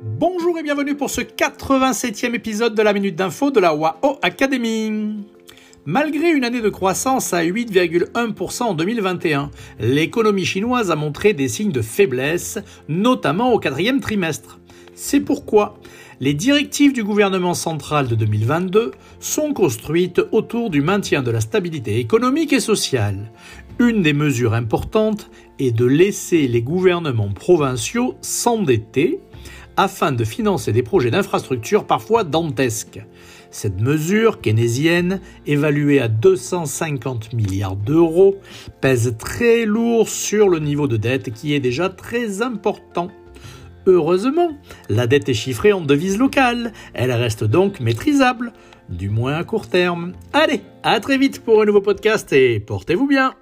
Bonjour et bienvenue pour ce 87e épisode de la Minute d'Info de la WAO Academy. Malgré une année de croissance à 8,1% en 2021, l'économie chinoise a montré des signes de faiblesse, notamment au quatrième trimestre. C'est pourquoi les directives du gouvernement central de 2022 sont construites autour du maintien de la stabilité économique et sociale. Une des mesures importantes est de laisser les gouvernements provinciaux s'endetter afin de financer des projets d'infrastructure parfois dantesques. Cette mesure keynésienne, évaluée à 250 milliards d'euros, pèse très lourd sur le niveau de dette qui est déjà très important. Heureusement, la dette est chiffrée en devise locale, elle reste donc maîtrisable, du moins à court terme. Allez, à très vite pour un nouveau podcast et portez-vous bien